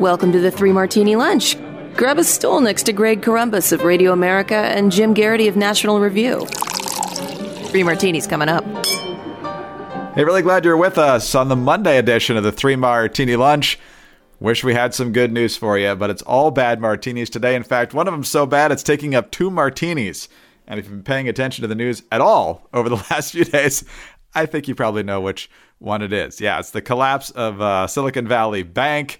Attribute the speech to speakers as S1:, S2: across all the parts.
S1: Welcome to the Three Martini Lunch. Grab a stool next to Greg Corombos of Radio America and Jim Geraghty of National Review. Three Martinis coming up.
S2: Hey, really glad you're with us on the Monday edition of the Three Martini Lunch. Wish we had some good news for you, but it's all bad martinis today. In fact, one of them so bad it's taking up two martinis. And if you've been paying attention to the news at all over the last few days, I think you probably know which one it is. Yeah, it's the collapse of uh, Silicon Valley Bank,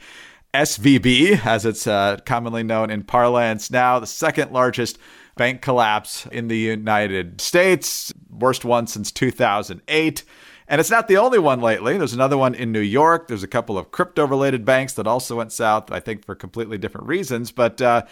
S2: SVB, as it's uh, commonly known in parlance now, the second largest bank collapse in the United States, worst one since 2008. And it's not the only one lately. There's another one in New York. There's a couple of crypto related banks that also went south, I think for completely different reasons. But uh,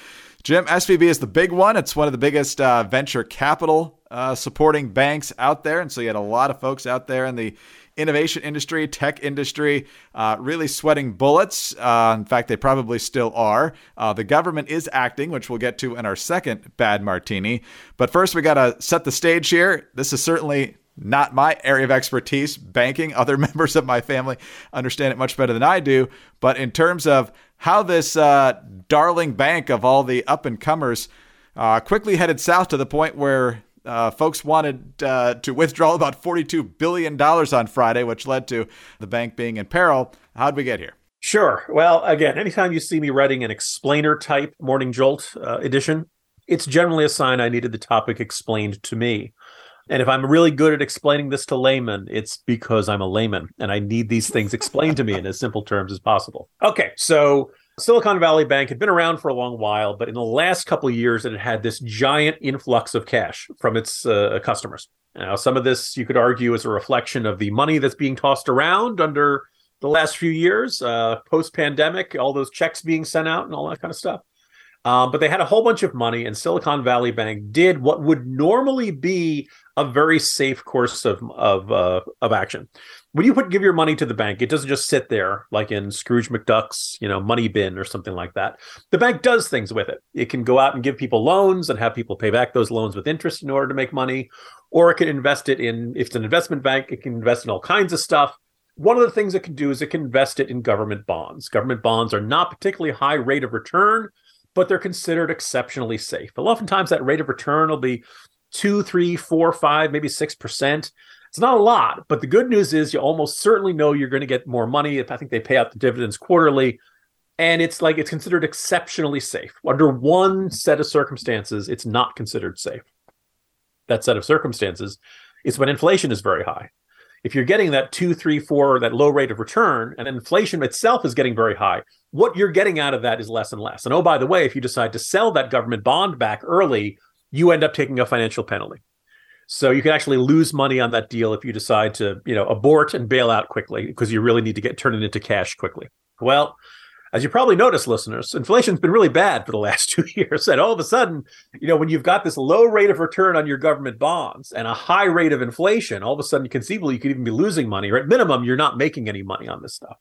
S2: Jim, SVB is the big one. It's one of the biggest uh, venture capital uh, supporting banks out there. And so you had a lot of folks out there in the innovation industry, tech industry, uh, really sweating bullets. Uh, in fact, they probably still are. Uh, the government is acting, which we'll get to in our second bad martini. But first, we got to set the stage here. This is certainly not my area of expertise, banking. Other members of my family understand it much better than I do. But in terms of how this uh, darling bank of all the up and comers uh, quickly headed south to the point where uh, folks wanted uh, to withdraw about $42 billion on Friday, which led to the bank being in peril. How'd we get here?
S3: Sure. Well, again, anytime you see me writing an explainer type Morning Jolt uh, edition, it's generally a sign I needed the topic explained to me. And if I'm really good at explaining this to laymen, it's because I'm a layman and I need these things explained to me in as simple terms as possible. Okay, so Silicon Valley Bank had been around for a long while, but in the last couple of years, it had had this giant influx of cash from its uh, customers. Now, some of this you could argue is a reflection of the money that's being tossed around under the last few years, uh, post pandemic, all those checks being sent out and all that kind of stuff. Um, but they had a whole bunch of money, and Silicon Valley Bank did what would normally be a very safe course of of uh, of action. When you put give your money to the bank, it doesn't just sit there like in Scrooge McDuck's you know money bin or something like that. The bank does things with it. It can go out and give people loans and have people pay back those loans with interest in order to make money, or it can invest it in. If it's an investment bank, it can invest in all kinds of stuff. One of the things it can do is it can invest it in government bonds. Government bonds are not particularly high rate of return but they're considered exceptionally safe. But oftentimes that rate of return will be two, three, four, five, maybe six percent. It's not a lot, but the good news is you almost certainly know you're going to get more money. If I think they pay out the dividends quarterly. And it's like it's considered exceptionally safe. Under one set of circumstances, it's not considered safe. That set of circumstances is when inflation is very high if you're getting that two, three, four, that low rate of return, and inflation itself is getting very high, what you're getting out of that is less and less. And oh, by the way, if you decide to sell that government bond back early, you end up taking a financial penalty. So you can actually lose money on that deal if you decide to, you know, abort and bail out quickly because you really need to get turn it into cash quickly. Well, as you probably noticed, listeners, inflation's been really bad for the last two years. And all of a sudden, you know, when you've got this low rate of return on your government bonds and a high rate of inflation, all of a sudden, conceivably, you could even be losing money, or at minimum, you're not making any money on this stuff.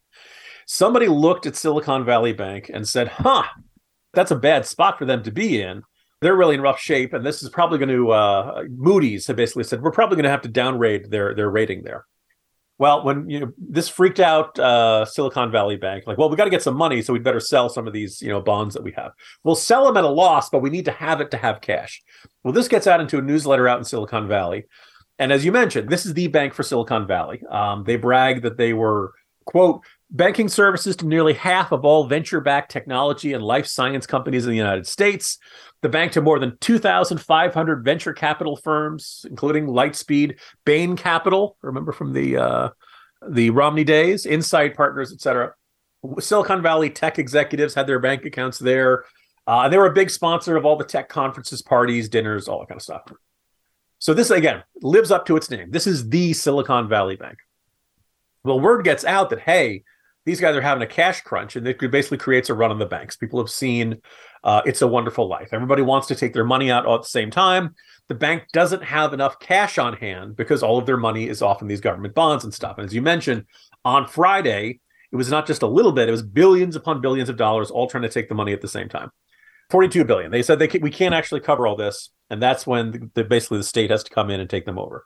S3: Somebody looked at Silicon Valley Bank and said, huh, that's a bad spot for them to be in. They're really in rough shape. And this is probably going to, uh, Moody's have basically said, we're probably going to have to downgrade their, their rating there. Well, when you know this freaked out uh, Silicon Valley Bank, like, well, we got to get some money, so we'd better sell some of these, you know, bonds that we have. We'll sell them at a loss, but we need to have it to have cash. Well, this gets out into a newsletter out in Silicon Valley, and as you mentioned, this is the bank for Silicon Valley. Um, they brag that they were quote banking services to nearly half of all venture-backed technology and life science companies in the United States the bank to more than 2,500 venture capital firms, including Lightspeed, Bain Capital, remember from the uh, the Romney days, Insight Partners, etc. Silicon Valley tech executives had their bank accounts there. Uh, they were a big sponsor of all the tech conferences, parties, dinners, all that kind of stuff. So this again lives up to its name. This is the Silicon Valley Bank. Well, word gets out that, hey, these guys are having a cash crunch and it basically creates a run on the banks. People have seen uh, It's a Wonderful Life. Everybody wants to take their money out all at the same time. The bank doesn't have enough cash on hand because all of their money is off in these government bonds and stuff. And as you mentioned, on Friday, it was not just a little bit, it was billions upon billions of dollars all trying to take the money at the same time. 42 billion. They said they can, we can't actually cover all this, and that's when the, the, basically the state has to come in and take them over.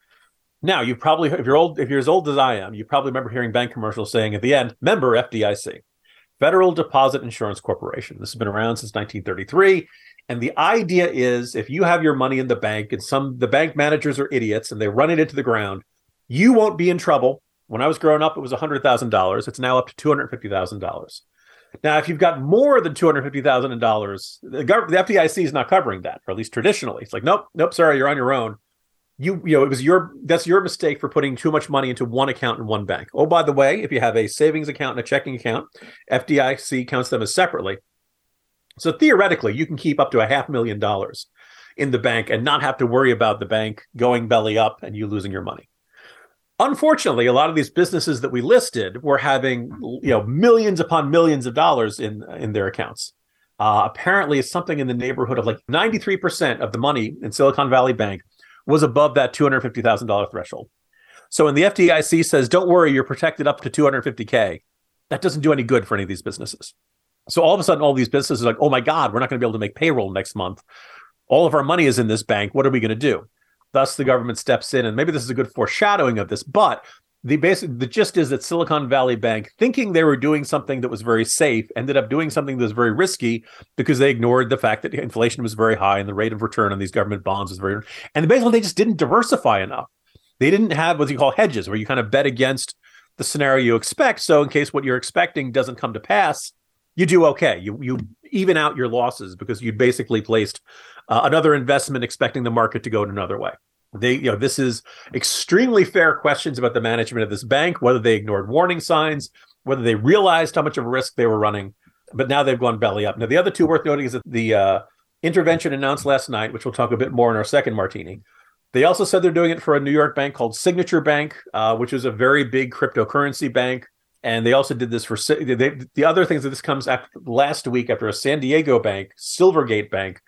S3: Now, you probably if you're old if you're as old as I am, you probably remember hearing bank commercials saying at the end, "Member FDIC, Federal Deposit Insurance Corporation." This has been around since 1933, and the idea is if you have your money in the bank and some the bank managers are idiots and they run it into the ground, you won't be in trouble. When I was growing up, it was $100,000. It's now up to $250,000. Now, if you've got more than two hundred fifty thousand dollars, the the FDIC is not covering that, or at least traditionally. It's like, nope, nope, sorry, you're on your own. You, you know, it was your that's your mistake for putting too much money into one account in one bank. Oh, by the way, if you have a savings account and a checking account, FDIC counts them as separately. So theoretically, you can keep up to a half million dollars in the bank and not have to worry about the bank going belly up and you losing your money. Unfortunately, a lot of these businesses that we listed were having you know millions upon millions of dollars in in their accounts. Uh, apparently, it's something in the neighborhood of like 93% of the money in Silicon Valley Bank was above that $250,000 threshold. So when the FDIC says, don't worry, you're protected up to 250K, that doesn't do any good for any of these businesses. So all of a sudden, all these businesses are like, oh my God, we're not going to be able to make payroll next month. All of our money is in this bank. What are we going to do? Thus, the government steps in, and maybe this is a good foreshadowing of this. But the basic, the gist is that Silicon Valley Bank, thinking they were doing something that was very safe, ended up doing something that was very risky because they ignored the fact that inflation was very high and the rate of return on these government bonds was very, and basically they just didn't diversify enough. They didn't have what you call hedges, where you kind of bet against the scenario you expect. So in case what you're expecting doesn't come to pass, you do okay. You you even out your losses because you basically placed uh, another investment expecting the market to go in another way. They, you know, this is extremely fair questions about the management of this bank, whether they ignored warning signs, whether they realized how much of a risk they were running, but now they've gone belly up. Now, the other two worth noting is that the uh, intervention announced last night, which we'll talk a bit more in our second martini. They also said they're doing it for a New York bank called Signature Bank, uh, which is a very big cryptocurrency bank. And they also did this for they, the other things that this comes after last week after a San Diego bank, Silvergate Bank,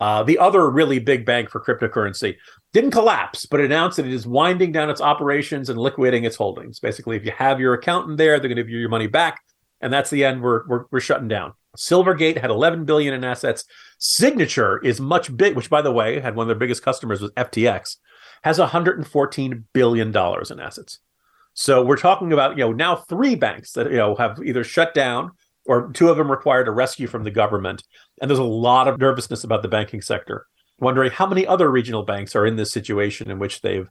S3: uh, the other really big bank for cryptocurrency didn't collapse, but announced that it is winding down its operations and liquidating its holdings. Basically, if you have your account in there, they're going to give you your money back, and that's the end. We're we're, we're shutting down. Silvergate had 11 billion in assets. Signature is much big, which by the way had one of their biggest customers was FTX, has 114 billion dollars in assets. So we're talking about you know now three banks that you know have either shut down or two of them required a rescue from the government. And there's a lot of nervousness about the banking sector, wondering how many other regional banks are in this situation in which they've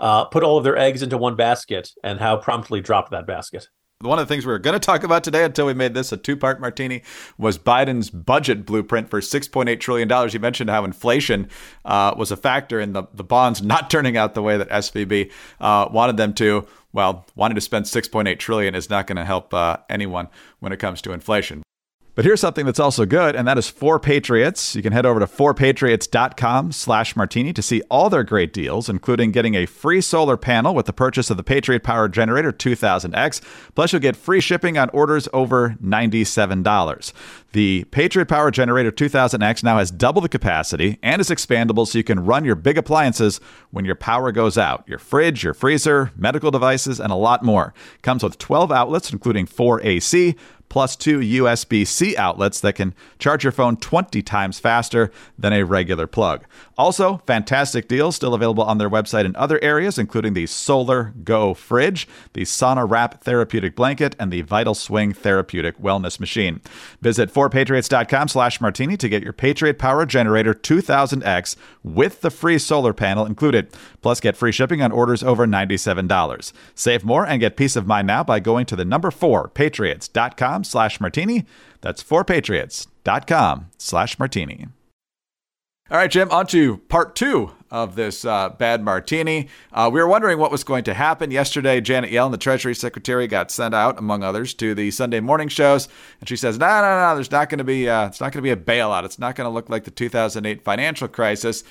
S3: uh, put all of their eggs into one basket and how promptly dropped that basket.
S2: One of the things we were going to talk about today until we made this a two part martini was Biden's budget blueprint for $6.8 trillion. You mentioned how inflation uh, was a factor in the, the bonds not turning out the way that SVB uh, wanted them to well, wanting to spend 6.8 trillion is not going to help uh, anyone when it comes to inflation. But here's something that's also good, and that is 4Patriots. You can head over to 4patriots.com slash martini to see all their great deals, including getting a free solar panel with the purchase of the Patriot Power Generator 2000X. Plus, you'll get free shipping on orders over $97. The Patriot Power Generator 2000X now has double the capacity and is expandable so you can run your big appliances when your power goes out. Your fridge, your freezer, medical devices, and a lot more. Comes with 12 outlets, including 4 AC, plus two USB C outlets that can charge your phone 20 times faster than a regular plug. Also, fantastic deals still available on their website in other areas, including the Solar Go fridge, the Sauna Wrap therapeutic blanket, and the Vital Swing therapeutic wellness machine. Visit 4patriots.com slash martini to get your Patriot Power Generator 2000X with the free solar panel included. Plus, get free shipping on orders over $97. Save more and get peace of mind now by going to the number 4 patriots.com slash martini. That's 4patriots.com slash martini. All right, Jim, on to part two of this uh, bad martini. Uh, we were wondering what was going to happen. Yesterday, Janet Yellen, the Treasury Secretary, got sent out, among others, to the Sunday morning shows. And she says, no, no, no, there's not going to be, uh, it's not going to be a bailout. It's not going to look like the 2008 financial crisis.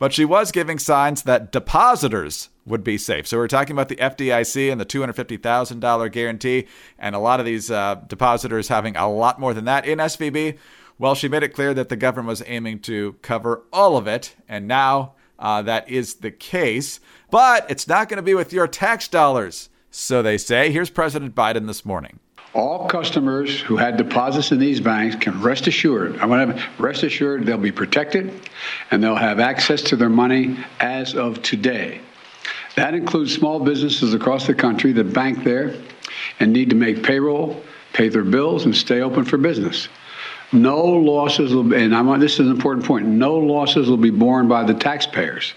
S2: but she was giving signs that depositors would be safe. So we're talking about the FDIC and the $250,000 guarantee, and a lot of these uh, depositors having a lot more than that in SVB. Well, she made it clear that the government was aiming to cover all of it, and now uh, that is the case. But it's not going to be with your tax dollars, so they say. Here's President Biden this morning.
S4: All customers who had deposits in these banks can rest assured. I want to rest assured they'll be protected and they'll have access to their money as of today. That includes small businesses across the country that bank there and need to make payroll, pay their bills, and stay open for business. No losses will, and I want this is an important point. No losses will be borne by the taxpayers.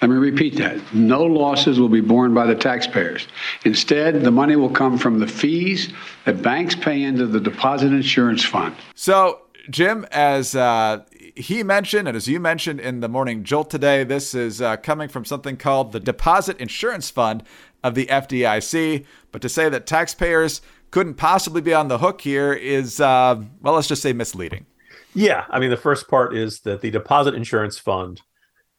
S4: Let me repeat that. No losses will be borne by the taxpayers. Instead, the money will come from the fees that banks pay into the deposit insurance fund.
S2: So, Jim, as uh, he mentioned, and as you mentioned in the morning jolt today, this is uh, coming from something called the Deposit Insurance Fund of the FDIC. But to say that taxpayers couldn't possibly be on the hook here is, uh, well, let's just say misleading.
S3: Yeah. I mean, the first part is that the Deposit Insurance Fund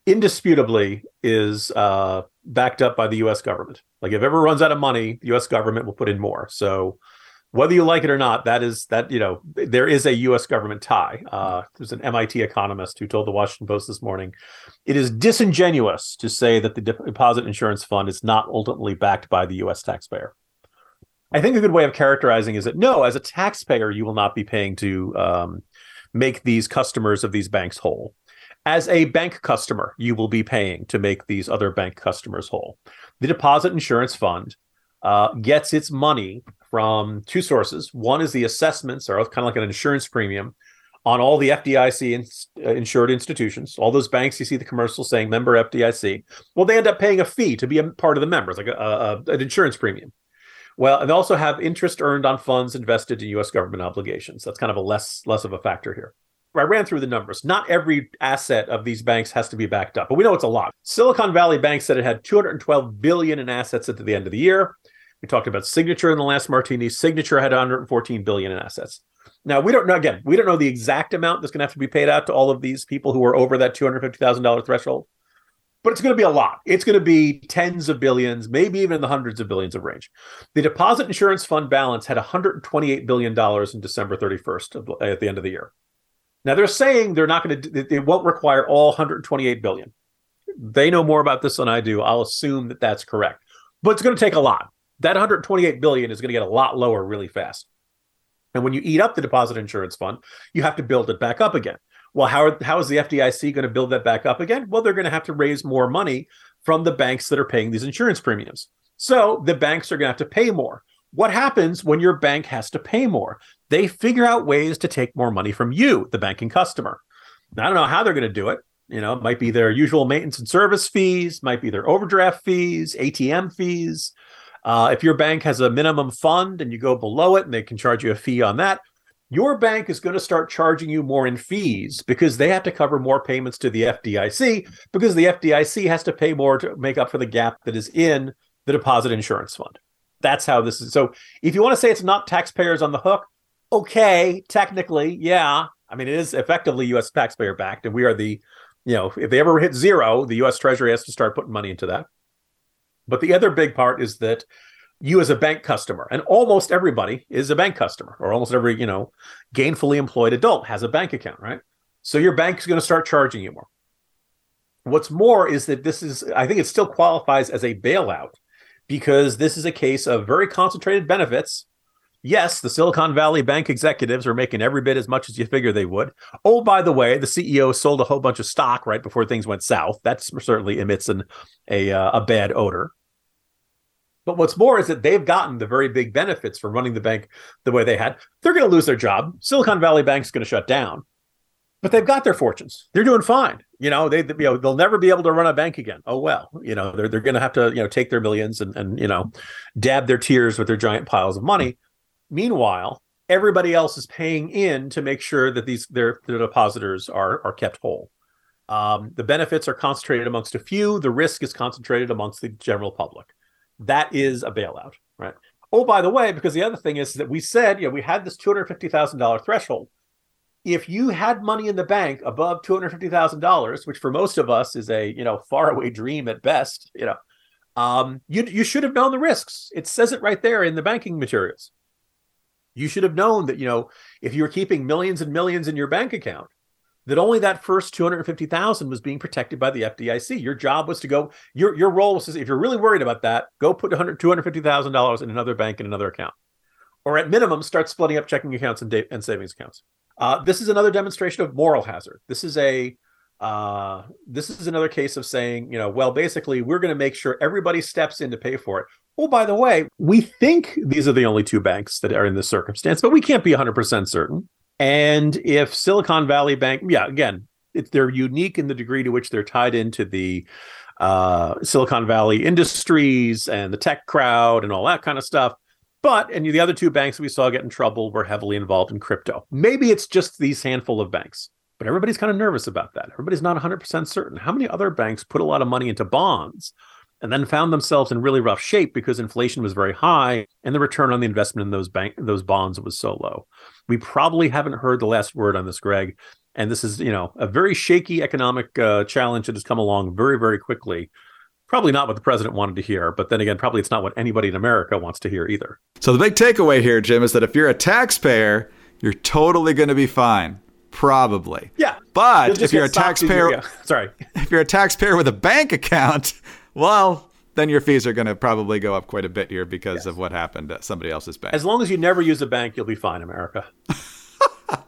S3: indisputably is uh, backed up by the U.S. government. Like if ever runs out of money, the U.S. government will put in more. So whether you like it or not, that is that you know there is a U.S. government tie. Uh, there's an MIT economist who told the Washington Post this morning, it is disingenuous to say that the deposit insurance fund is not ultimately backed by the U.S. taxpayer. I think a good way of characterizing is that no, as a taxpayer, you will not be paying to um, make these customers of these banks whole as a bank customer, you will be paying to make these other bank customers whole. The deposit insurance fund uh, gets its money from two sources. One is the assessments, or kind of like an insurance premium on all the FDIC uh, insured institutions. All those banks you see the commercials saying member FDIC. Well, they end up paying a fee to be a part of the members, like a, a, an insurance premium. Well, and they also have interest earned on funds invested in U.S. government obligations. That's kind of a less less of a factor here. I ran through the numbers. Not every asset of these banks has to be backed up, but we know it's a lot. Silicon Valley Bank said it had 212 billion in assets at the end of the year. We talked about Signature in the last martini. Signature had 114 billion in assets. Now we don't know. Again, we don't know the exact amount that's going to have to be paid out to all of these people who are over that $250,000 threshold, but it's going to be a lot. It's going to be tens of billions, maybe even the hundreds of billions of range. The deposit insurance fund balance had 128 billion dollars in December 31st of, at the end of the year. Now they're saying they're not going to. They won't require all 128 billion. They know more about this than I do. I'll assume that that's correct, but it's going to take a lot. That 128 billion is going to get a lot lower really fast. And when you eat up the deposit insurance fund, you have to build it back up again. Well, how, are, how is the FDIC going to build that back up again? Well, they're going to have to raise more money from the banks that are paying these insurance premiums. So the banks are going to have to pay more. What happens when your bank has to pay more? They figure out ways to take more money from you, the banking customer. Now, I don't know how they're going to do it. You know, it might be their usual maintenance and service fees, might be their overdraft fees, ATM fees. Uh, if your bank has a minimum fund and you go below it and they can charge you a fee on that, your bank is going to start charging you more in fees because they have to cover more payments to the FDIC because the FDIC has to pay more to make up for the gap that is in the deposit insurance fund. That's how this is. So if you want to say it's not taxpayers on the hook, okay, technically, yeah. I mean, it is effectively U.S. taxpayer backed, and we are the, you know, if they ever hit zero, the U.S. Treasury has to start putting money into that. But the other big part is that you as a bank customer, and almost everybody is a bank customer, or almost every, you know, gainfully employed adult has a bank account, right? So your bank is going to start charging you more. What's more is that this is, I think it still qualifies as a bailout because this is a case of very concentrated benefits. Yes, the Silicon Valley Bank executives are making every bit as much as you figure they would. Oh, by the way, the CEO sold a whole bunch of stock right before things went south. That certainly emits an, a uh, a bad odor. But what's more is that they've gotten the very big benefits from running the bank the way they had. They're going to lose their job. Silicon Valley Bank's going to shut down but they've got their fortunes. They're doing fine. You know, they, you know, they'll never be able to run a bank again. Oh well, you know, they're they're going to have to, you know, take their millions and and you know, dab their tears with their giant piles of money. Meanwhile, everybody else is paying in to make sure that these their their depositors are are kept whole. Um, the benefits are concentrated amongst a few. The risk is concentrated amongst the general public. That is a bailout, right? Oh, by the way, because the other thing is that we said, you know, we had this two hundred fifty thousand dollar threshold if you had money in the bank above $250,000, which for most of us is a, you know, faraway dream at best, you know, um, you, you should have known the risks. It says it right there in the banking materials. You should have known that, you know, if you were keeping millions and millions in your bank account, that only that first 250,000 was being protected by the FDIC. Your job was to go, your, your role was to, if you're really worried about that, go put $250,000 in another bank in another account. Or at minimum, start splitting up checking accounts and, da- and savings accounts. Uh, this is another demonstration of moral hazard. This is a uh, this is another case of saying, you know, well, basically, we're going to make sure everybody steps in to pay for it. Oh, by the way, we think these are the only two banks that are in this circumstance, but we can't be 100% certain. And if Silicon Valley Bank, yeah, again, it's, they're unique in the degree to which they're tied into the uh, Silicon Valley industries and the tech crowd and all that kind of stuff. But and the other two banks we saw get in trouble were heavily involved in crypto. Maybe it's just these handful of banks, but everybody's kind of nervous about that. Everybody's not 100% certain. How many other banks put a lot of money into bonds and then found themselves in really rough shape because inflation was very high and the return on the investment in those bank those bonds was so low. We probably haven't heard the last word on this, Greg. And this is, you know, a very shaky economic uh, challenge that has come along very, very quickly probably not what the president wanted to hear, but then again, probably it's not what anybody in America wants to hear either.
S2: So the big takeaway here, Jim, is that if you're a taxpayer, you're totally going to be fine. Probably.
S3: Yeah.
S2: But if you're a taxpayer,
S3: yeah. sorry,
S2: if you're a taxpayer with a bank account, well, then your fees are going to probably go up quite a bit here because yes. of what happened at somebody else's bank.
S3: As long as you never use a bank, you'll be fine, America.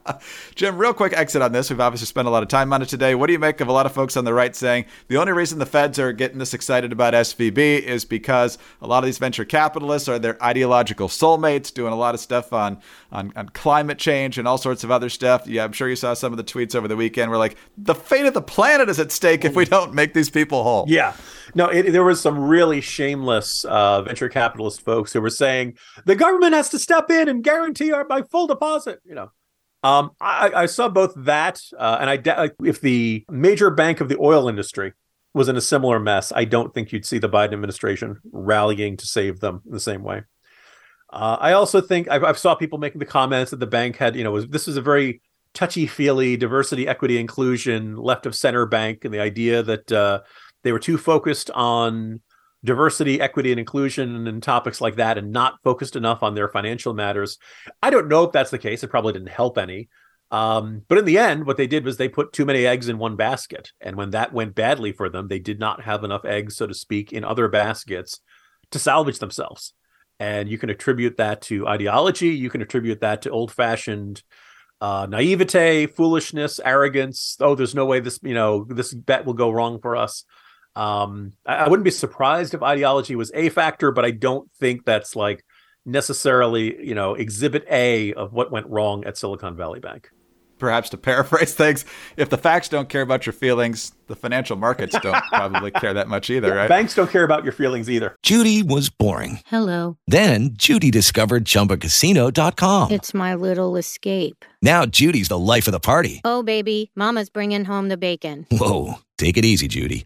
S2: Jim, real quick exit on this. We've obviously spent a lot of time on it today. What do you make of a lot of folks on the right saying the only reason the feds are getting this excited about SVB is because a lot of these venture capitalists are their ideological soulmates, doing a lot of stuff on, on, on climate change and all sorts of other stuff. Yeah, I'm sure you saw some of the tweets over the weekend where like the fate of the planet is at stake if we don't make these people whole.
S3: Yeah. No, it, there was some really shameless uh, venture capitalist folks who were saying the government has to step in and guarantee our my full deposit. You know, um, I, I, saw both that, uh, and I if the major bank of the oil industry was in a similar mess, I don't think you'd see the Biden administration rallying to save them in the same way. Uh, I also think I've, I've, saw people making the comments that the bank had, you know, was this was a very touchy feely diversity, equity, inclusion, left of center bank, and the idea that uh, they were too focused on diversity, equity, and inclusion and topics like that, and not focused enough on their financial matters. I don't know if that's the case. It probably didn't help any. Um, but in the end, what they did was they put too many eggs in one basket. And when that went badly for them, they did not have enough eggs, so to speak, in other baskets to salvage themselves. And you can attribute that to ideology. You can attribute that to old fashioned uh, naivete, foolishness, arrogance. Oh, there's no way this, you know, this bet will go wrong for us. Um, I, I wouldn't be surprised if ideology was a factor, but I don't think that's like necessarily, you know, exhibit A of what went wrong at Silicon Valley Bank.
S2: Perhaps to paraphrase things, if the facts don't care about your feelings, the financial markets don't probably care that much either, right?
S3: Banks don't care about your feelings either.
S5: Judy was boring.
S6: Hello.
S5: Then Judy discovered chumbacasino.com.
S6: It's my little escape.
S5: Now Judy's the life of the party.
S6: Oh, baby, Mama's bringing home the bacon.
S5: Whoa. Take it easy, Judy.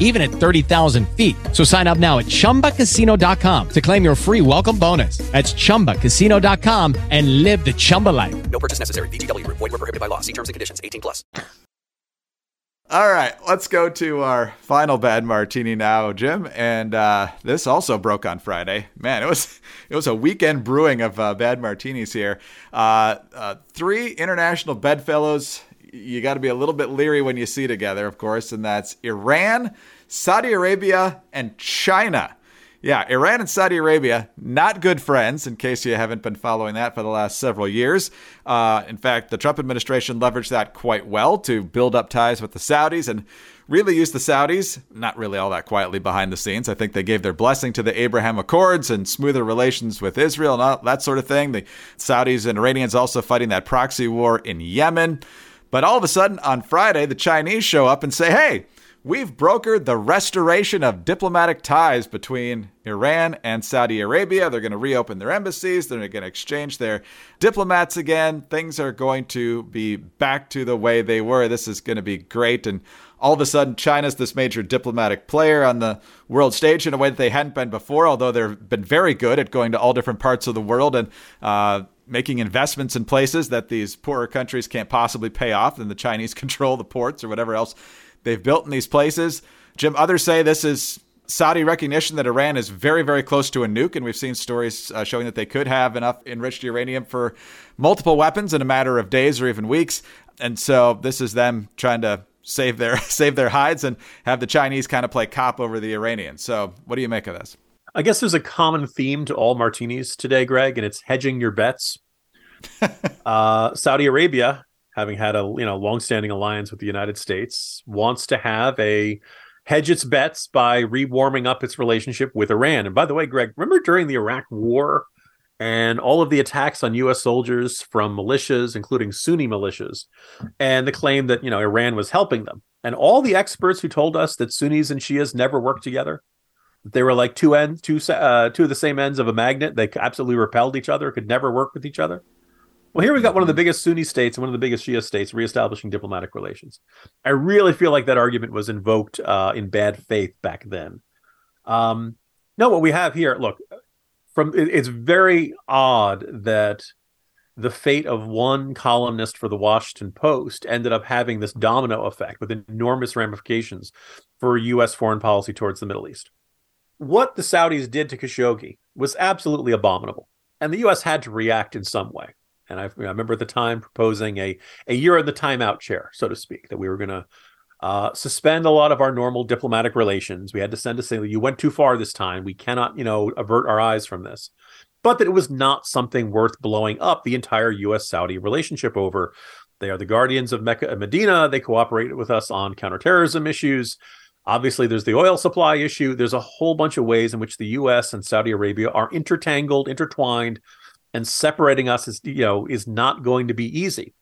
S7: even at 30,000 feet. So sign up now at chumbacasino.com to claim your free welcome bonus. That's chumbacasino.com and live the Chumba life.
S5: No purchase necessary. VGW, void, were prohibited by law. See terms and conditions 18 plus.
S2: All right, let's go to our final bad martini now, Jim. And uh, this also broke on Friday. Man, it was it was a weekend brewing of uh, bad martinis here. Uh, uh three international bedfellows. You got to be a little bit leery when you see together, of course, and that's Iran, Saudi Arabia, and China. Yeah, Iran and Saudi Arabia, not good friends, in case you haven't been following that for the last several years. Uh, in fact, the Trump administration leveraged that quite well to build up ties with the Saudis and really use the Saudis, not really all that quietly behind the scenes. I think they gave their blessing to the Abraham Accords and smoother relations with Israel and all that sort of thing. The Saudis and Iranians also fighting that proxy war in Yemen. But all of a sudden, on Friday, the Chinese show up and say, hey, We've brokered the restoration of diplomatic ties between Iran and Saudi Arabia. They're going to reopen their embassies. They're going to exchange their diplomats again. Things are going to be back to the way they were. This is going to be great. And all of a sudden, China's this major diplomatic player on the world stage in a way that they hadn't been before, although they've been very good at going to all different parts of the world and uh, making investments in places that these poorer countries can't possibly pay off, and the Chinese control the ports or whatever else they've built in these places. Jim, others say this is Saudi recognition that Iran is very, very close to a nuke, and we've seen stories uh, showing that they could have enough enriched uranium for multiple weapons in a matter of days or even weeks. And so this is them trying to save their save their hides and have the Chinese kind of play cop over the Iranians. So what do you make of this?
S3: I guess there's a common theme to all martinis today, Greg, and it's hedging your bets. uh, Saudi Arabia having had a you know long-standing alliance with the United States, wants to have a hedge its bets by rewarming up its relationship with Iran. And by the way, Greg, remember during the Iraq War and all of the attacks on U.S. soldiers from militias, including Sunni militias, and the claim that you know Iran was helping them, and all the experts who told us that Sunnis and Shias never worked together. They were like two ends, two uh, two of the same ends of a magnet. They absolutely repelled each other, could never work with each other. Well, here we've got one of the biggest Sunni states and one of the biggest Shia states reestablishing diplomatic relations. I really feel like that argument was invoked uh, in bad faith back then. Um, no, what we have here, look, from it's very odd that the fate of one columnist for the Washington Post ended up having this domino effect with enormous ramifications for U.S. foreign policy towards the Middle East. What the Saudis did to Khashoggi was absolutely abominable, and the U.S. had to react in some way. And I, I, remember at the time proposing a, a year in the timeout chair, so to speak, that we were going to uh, suspend a lot of our normal diplomatic relations. We had to send a signal, you went too far this time. We cannot, you know, avert our eyes from this. But that it was not something worth blowing up the entire U.S. Saudi relationship over. They are the guardians of Mecca and Medina. They cooperated with us on counterterrorism issues. Obviously, there's the oil supply issue. There's a whole bunch of ways in which the U.S. and Saudi Arabia are intertangled, intertwined, and separating us is you know is not going to be easy.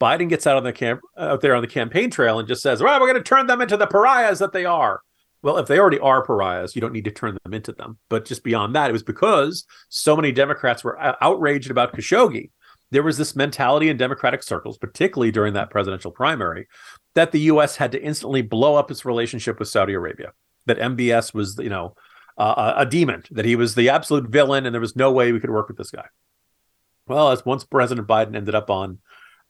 S3: Biden gets out on the camp out there on the campaign trail and just says, "Well, we're going to turn them into the pariahs that they are." Well, if they already are pariahs, you don't need to turn them into them. But just beyond that, it was because so many Democrats were outraged about Khashoggi. There was this mentality in Democratic circles, particularly during that presidential primary, that the U.S. had to instantly blow up its relationship with Saudi Arabia. That MBS was, you know, uh, a demon. That he was the absolute villain, and there was no way we could work with this guy. Well, as once President Biden ended up on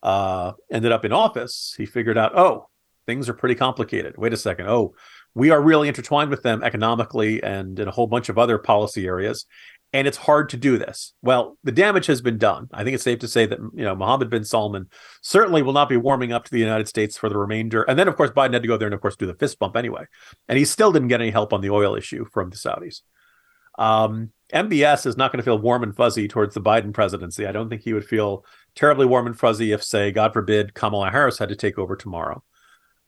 S3: uh, ended up in office, he figured out, oh, things are pretty complicated. Wait a second. Oh, we are really intertwined with them economically and in a whole bunch of other policy areas. And it's hard to do this. Well, the damage has been done. I think it's safe to say that you know Mohammed bin Salman certainly will not be warming up to the United States for the remainder. And then, of course, Biden had to go there and, of course, do the fist bump anyway. And he still didn't get any help on the oil issue from the Saudis. Um, MBS is not going to feel warm and fuzzy towards the Biden presidency. I don't think he would feel terribly warm and fuzzy if, say, God forbid, Kamala Harris had to take over tomorrow.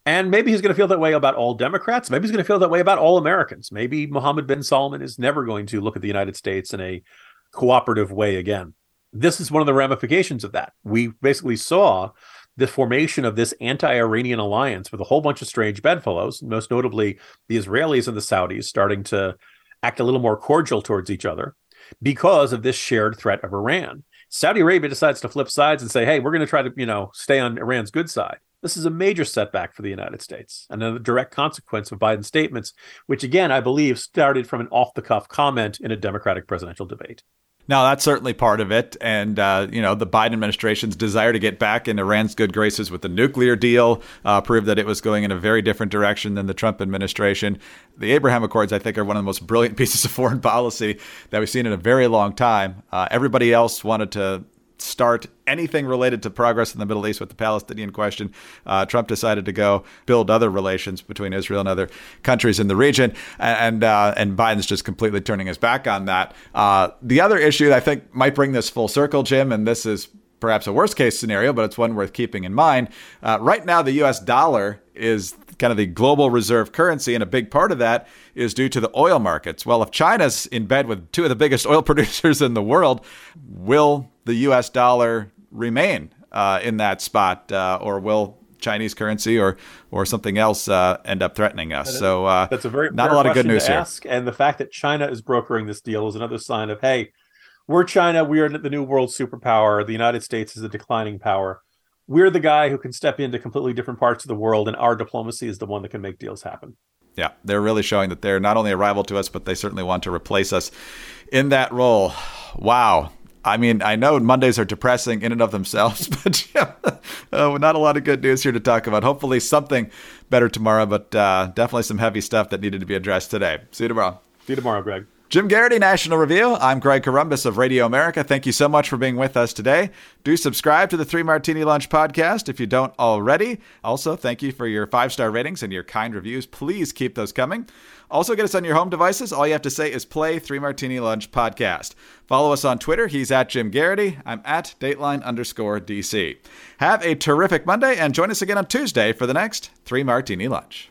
S3: And maybe he's going to feel that way about all Democrats. Maybe he's going to feel that way about all Americans. Maybe Mohammed bin Salman is never going to look at the United States in a cooperative way again. This is one of the ramifications of that. We basically saw the formation of this anti-Iranian alliance with a whole bunch of strange bedfellows, most notably the Israelis and the Saudis starting to act a little more cordial towards each other because of this shared threat of Iran. Saudi Arabia decides to flip sides and say, "Hey, we're going to try to, you know, stay on Iran's good side." This is a major setback for the United States and a direct consequence of Biden's statements, which again, I believe started from an off-the-cuff comment in a Democratic presidential debate.
S2: Now, that's certainly part of it. And, uh, you know, the Biden administration's desire to get back in Iran's good graces with the nuclear deal uh, proved that it was going in a very different direction than the Trump administration. The Abraham Accords, I think, are one of the most brilliant pieces of foreign policy that we've seen in a very long time. Uh, everybody else wanted to start anything related to progress in the Middle East with the Palestinian question. Uh, Trump decided to go build other relations between Israel and other countries in the region, and uh, and Biden's just completely turning his back on that. Uh, the other issue I think might bring this full circle, Jim, and this is perhaps a worst case scenario, but it's one worth keeping in mind. Uh, right now, the U.S. dollar is kind of the global reserve currency, and a big part of that is due to the oil markets. Well, if China's in bed with two of the biggest oil producers in the world, will the U.S. dollar remain uh, in that spot, uh, or will Chinese currency or or something else uh, end up threatening us? So uh,
S3: that's a very
S2: not a lot of good news here.
S3: Ask. And the fact that China is brokering this deal is another sign of hey, we're China, we are the new world superpower. The United States is a declining power. We're the guy who can step into completely different parts of the world, and our diplomacy is the one that can make deals happen.
S2: Yeah, they're really showing that they're not only a rival to us, but they certainly want to replace us in that role. Wow. I mean, I know Mondays are depressing in and of themselves, but yeah, uh, not a lot of good news here to talk about. Hopefully, something better tomorrow, but uh, definitely some heavy stuff that needed to be addressed today. See you tomorrow.
S3: See you tomorrow, Greg.
S2: Jim Geraghty, National Review. I'm Greg Corombos of Radio America. Thank you so much for being with us today. Do subscribe to the Three Martini Lunch podcast if you don't already. Also, thank you for your five star ratings and your kind reviews. Please keep those coming. Also, get us on your home devices. All you have to say is play Three Martini Lunch podcast. Follow us on Twitter. He's at Jim Geraghty. I'm at Dateline underscore DC. Have a terrific Monday and join us again on Tuesday for the next Three Martini Lunch.